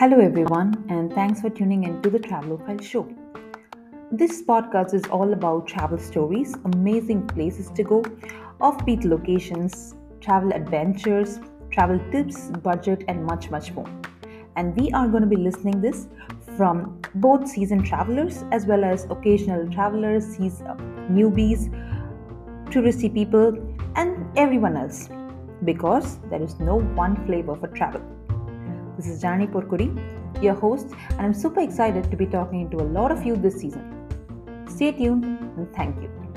Hello, everyone, and thanks for tuning in to the Travelophile Show. This podcast is all about travel stories, amazing places to go, offbeat locations, travel adventures, travel tips, budget, and much, much more. And we are going to be listening this from both seasoned travelers as well as occasional travelers, these uh, newbies, touristy people, and everyone else because there is no one flavor for travel. This is Jani Porkuri, your host, and I'm super excited to be talking to a lot of you this season. Stay tuned and thank you.